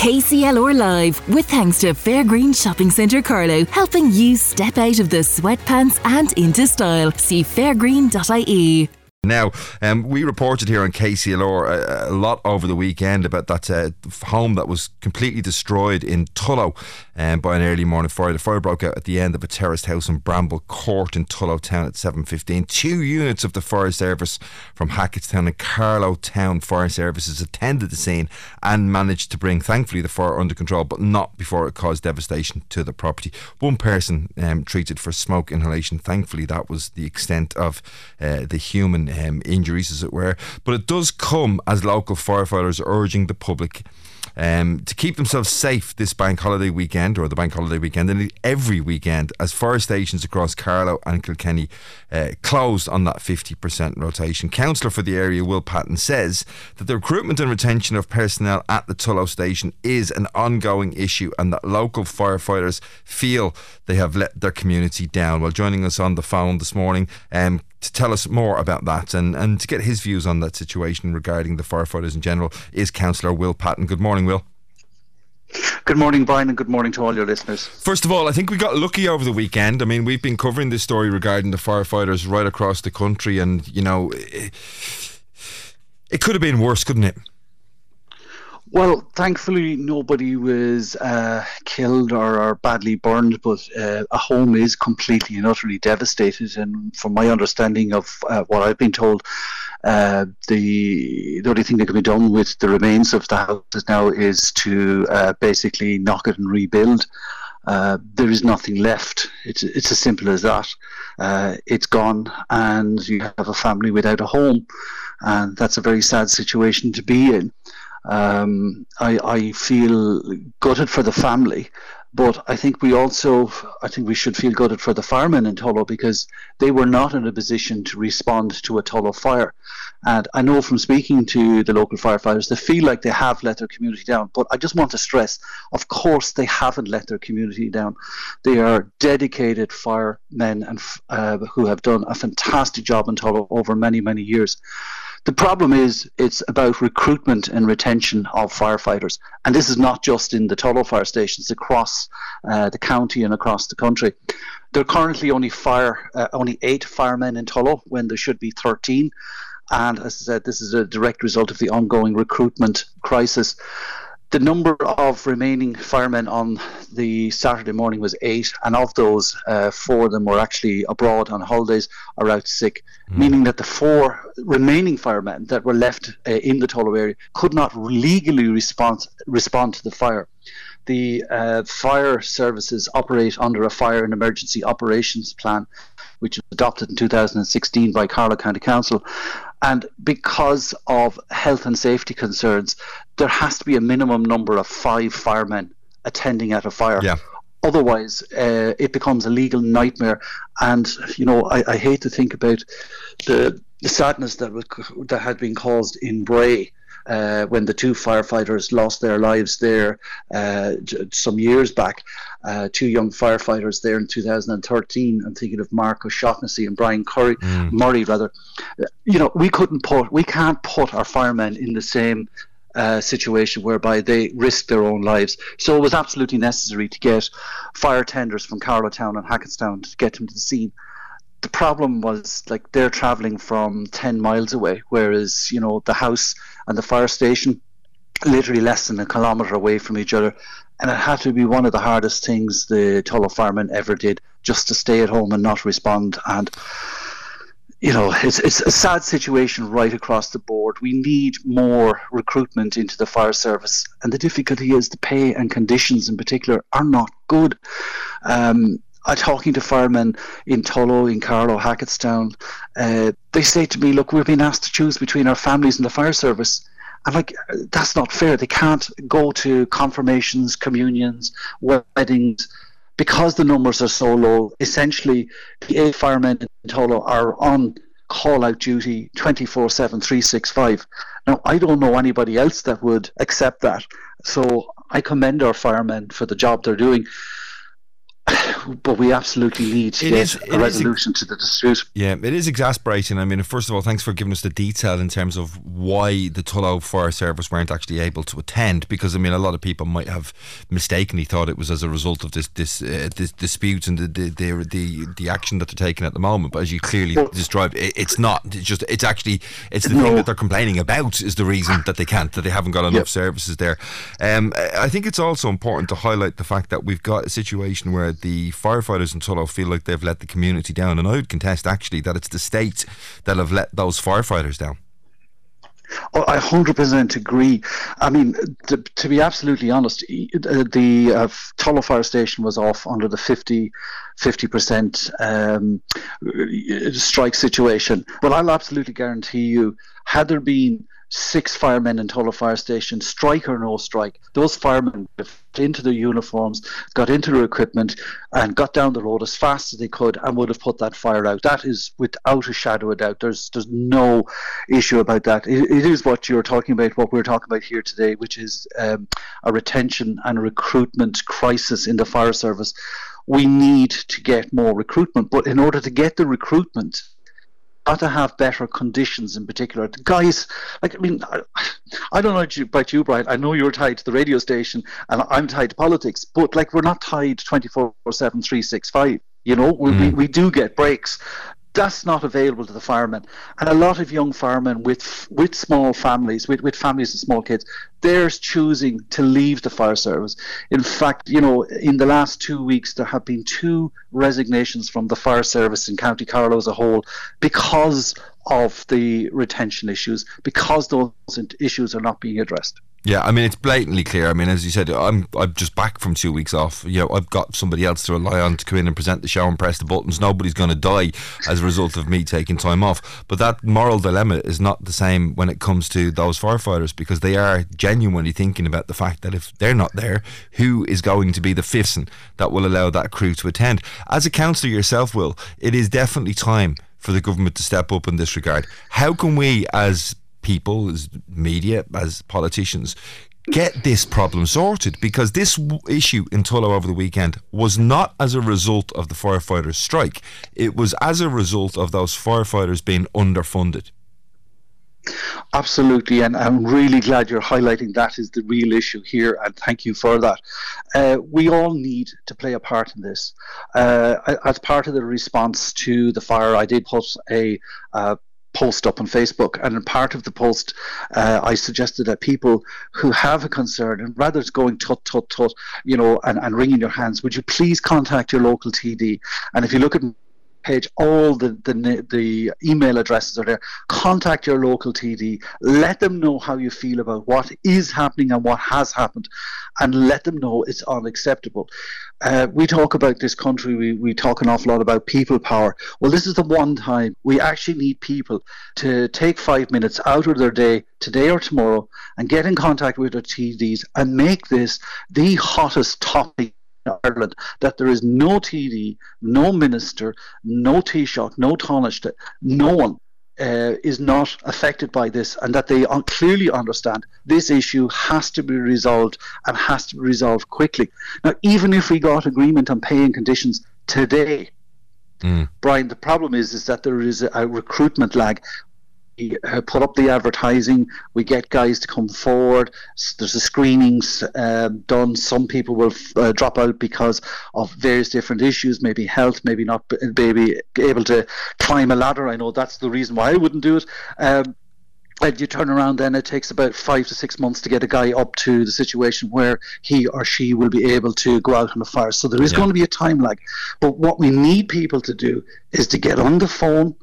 KCLR Live, with thanks to Fairgreen Shopping Centre Carlow, helping you step out of the sweatpants and into style. See fairgreen.ie. Now, um, we reported here on KCLR a, a, lot over the weekend about that uh, home that was completely destroyed in Tullow um, by an early morning fire. The fire broke out at the end of a terraced house in Bramble Court in Tullow Town at 7.15. Two units of the fire service from Hackettstown and Carlow Town Fire Services attended the scene and managed to bring, thankfully, the fire under control, but not before it caused devastation to the property. One person um, treated for smoke inhalation. Thankfully, that was the extent of uh, the human um, injuries, as it were. But it does come as local firefighters urging the public um, to keep themselves safe this bank holiday weekend or the bank holiday weekend and every weekend as fire stations across Carlow and Kilkenny uh, closed on that 50% rotation. Councillor for the area, Will Patton, says that the recruitment and retention of personnel at the Tullow station is an ongoing issue and that local firefighters feel they have let their community down. Well, joining us on the phone this morning, um, to tell us more about that and, and to get his views on that situation regarding the firefighters in general is Councillor Will Patton. Good morning, Will. Good morning, Brian, and good morning to all your listeners. First of all, I think we got lucky over the weekend. I mean, we've been covering this story regarding the firefighters right across the country, and, you know, it, it could have been worse, couldn't it? Well, thankfully, nobody was uh, killed or, or, badly burned, but uh, a home is completely and utterly devastated. And from my understanding of uh, what I've been told, uh, the the only thing that can be done with the remains of the houses now is to uh, basically knock it and rebuild. Uh, there is nothing left. It's it's as simple as that. it's gone, and you have a family without a home, and that's a very sad situation to be in. Um, I, I feel gutted for the family, but I think we also, I think we should feel gutted for the firemen in Tullow because they were not in a position to respond to a Tullow fire. And I know from speaking to the local firefighters, they feel like they have let their community down. But I just want to stress, of course, they haven't let their community down. They are dedicated firemen and uh, who have done a fantastic job in Tullow over many, many years. The problem is it's about recruitment and retention of firefighters. And this is not just in the Tullow fire stations, across uh, the county and across the country. There are currently only fire, uh, only eight firemen in Tullow when there should be 13. And as I said, this is a direct result of the ongoing recruitment crisis. The number of remaining firemen on the Saturday morning was eight, and of those, uh, four of them were actually abroad on holidays or out sick, mm. meaning that the four remaining firemen that were left uh, in the Tullow area could not legally respond respond to the fire. The uh, fire services operate under a fire and emergency operations plan, which was adopted in 2016 by Carlow County Council. And because of health and safety concerns, there has to be a minimum number of five firemen attending at a fire. Yeah. Otherwise, uh, it becomes a legal nightmare. And you know, I, I hate to think about the, the sadness that was, that had been caused in Bray uh, when the two firefighters lost their lives there uh, some years back. Uh, two young firefighters there in 2013. I'm thinking of Mark O'Shaughnessy and Brian Curry, mm. Murray, rather. You know, we couldn't put, we can't put our firemen in the same uh, situation whereby they risk their own lives. So it was absolutely necessary to get fire tenders from Carlowtown and Hackettstown to get them to the scene the problem was like they're traveling from 10 miles away whereas you know the house and the fire station literally less than a kilometre away from each other. And it had to be one of the hardest things the Tullow firemen ever did just to stay at home and not respond. And you know it's it's a sad situation right across the board. We need more recruitment into the fire service and the difficulty is the pay and conditions in particular are not good. Um, I'm talking to firemen in Tullow, in Carlow, Hackettstown. Uh, they say to me, "Look, we're being asked to choose between our families and the fire service." I'm like, that's not fair. They can't go to confirmations, communions, weddings, because the numbers are so low. Essentially, the eight firemen in Tullow are on call out duty 24 7 365 now i don't know anybody else that would accept that so i commend our firemen for the job they're doing but we absolutely need to it get is, a resolution is, to the dispute. Yeah, it is exasperating. I mean, first of all, thanks for giving us the detail in terms of why the Tullow Fire Service weren't actually able to attend. Because I mean, a lot of people might have mistakenly thought it was as a result of this this uh, this dispute and the the, the the the action that they're taking at the moment. But as you clearly well, described, it, it's not. It's just it's actually it's the no. thing that they're complaining about is the reason that they can't that they haven't got enough yep. services there. Um, I think it's also important to highlight the fact that we've got a situation where the firefighters in Tullow feel like they've let the community down, and I would contest actually that it's the state that have let those firefighters down. Oh, I 100% agree. I mean, to, to be absolutely honest, the uh, Tullow Fire Station was off under the 50, 50% um, strike situation. But I'll absolutely guarantee you, had there been six firemen in Tullow Fire Station, strike or no strike. Those firemen into their uniforms, got into their equipment, and got down the road as fast as they could and would have put that fire out. That is without a shadow of doubt. There's there's no issue about that. it, it is what you're talking about, what we're talking about here today, which is um, a retention and recruitment crisis in the fire service. We need to get more recruitment, but in order to get the recruitment, got to have better conditions in particular. Guys, like, I mean, I, I don't know about you, Brian. I know you're tied to the radio station and I'm tied to politics, but like, we're not tied 24 7, 365. You know, we, mm. we, we do get breaks that's not available to the firemen. And a lot of young firemen with with small families, with, with families and small kids, they're choosing to leave the fire service. In fact, you know, in the last two weeks, there have been two resignations from the fire service in County Carlow as a whole because of the retention issues, because those issues are not being addressed. Yeah, I mean it's blatantly clear. I mean, as you said, I'm I'm just back from two weeks off. You know, I've got somebody else to rely on to come in and present the show and press the buttons. Nobody's going to die as a result of me taking time off. But that moral dilemma is not the same when it comes to those firefighters because they are genuinely thinking about the fact that if they're not there, who is going to be the fifth that will allow that crew to attend? As a councillor yourself, Will, it is definitely time for the government to step up in this regard. How can we, as people, as media, as politicians, get this problem sorted because this issue in Tullow over the weekend was not as a result of the firefighters' strike. It was as a result of those firefighters being underfunded. Absolutely, and I'm really glad you're highlighting that is the real issue here, and thank you for that. Uh, we all need to play a part in this. Uh, as part of the response to the fire, I did put a uh, post up on Facebook, and in part of the post, uh, I suggested that people who have a concern, and rather than going tut tut tut, you know, and, and wringing your hands, would you please contact your local TD? And if you look at page, all the, the, the email addresses are there. Contact your local TD. Let them know how you feel about what is happening and what has happened, and let them know it's unacceptable. Uh, we talk about this country, we, we talk an awful lot about people power. Well, this is the one time we actually need people to take five minutes out of their day, today or tomorrow, and get in contact with their TDs and make this the hottest topic Ireland that there is no TD, no minister, no Taoiseach, no Taoiseach, no one uh, is not affected by this and that they clearly understand this issue has to be resolved and has to be resolved quickly. Now, even if we got agreement on paying conditions today, mm. Brian, the problem is is that there is a, a recruitment lag put up the advertising. We get guys to come forward. There's the screenings uh, done. Some people will uh, drop out because of various different issues, maybe health, maybe not, maybe able to climb a ladder. I know that's the reason why I wouldn't do it. Um, and you turn around, then it takes about five to six months to get a guy up to the situation where he or she will be able to go out on a fire. So there is yeah. going to be a time lag. But what we need people to do is to get on the phone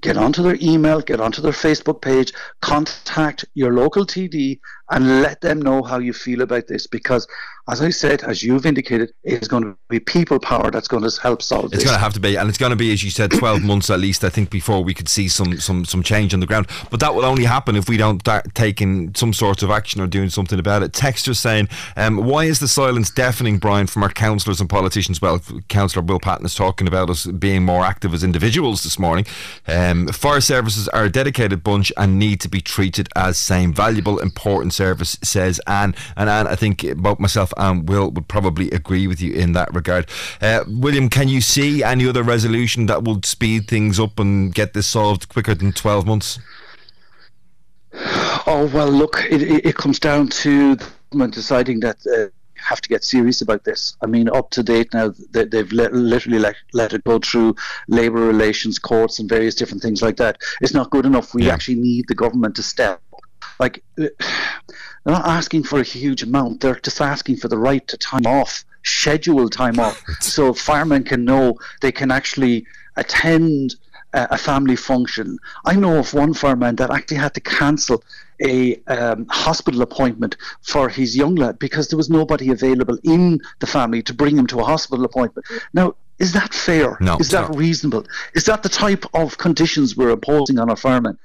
get onto their email, get onto their Facebook page, contact your local TD, and let them know how you feel about this. Because, as I said, as you've indicated, it's going to be people power that's going to help solve it's this. It's going to have to be, and it's going to be, as you said, 12 months at least, I think, before we could see some, some, some change on the ground. But that will only happen if we don't start taking some sort of action or doing something about it. Texter saying, um, why is the silence deafening, Brian, from our councillors and politicians? Well, Councillor Will Patton is talking about us being more active as individuals this morning. Um, fire services are a dedicated bunch and need to be treated as same valuable, important service, says Anne. And Anne, I think both myself and Will would probably agree with you in that regard. Uh, William, can you see any other resolution that would speed things up and get this solved quicker than 12 months? Oh, well, look, it, it, it comes down to the government deciding that. Uh, have to get serious about this. I mean, up to date now, they, they've let, literally let, let it go through labour relations courts and various different things like that. It's not good enough. We yeah. actually need the government to step. Like, they're not asking for a huge amount. They're just asking for the right to time off, schedule time off, so firemen can know they can actually attend a family function. I know of one fireman that actually had to cancel a um, hospital appointment for his young lad because there was nobody available in the family to bring him to a hospital appointment. Now, is that fair? No, is that reasonable? Is that the type of conditions we're imposing on our firemen?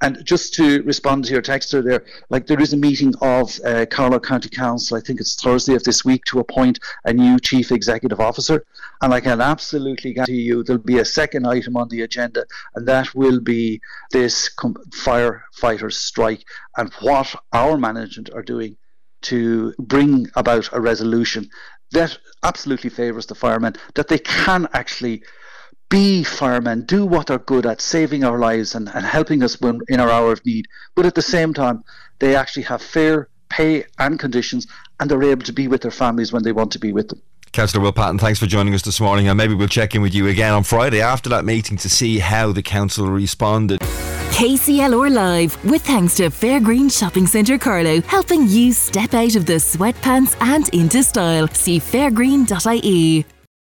And just to respond to your texter there, like there is a meeting of uh, Carlow County Council, I think it's Thursday of this week, to appoint a new chief executive officer. And I can absolutely guarantee you there'll be a second item on the agenda, and that will be this com- firefighters strike and what our management are doing to bring about a resolution that absolutely favours the firemen, that they can actually be firemen, do what they're good at, saving our lives and, and helping us when in our hour of need. But at the same time, they actually have fair pay and conditions and they're able to be with their families when they want to be with them. Councillor Will Patton, thanks for joining us this morning, and maybe we'll check in with you again on Friday after that meeting to see how the council responded. KCLR Live, with thanks to Fairgreen Shopping Centre Carlow, helping you step out of the sweatpants and into style. See fairgreen.ie.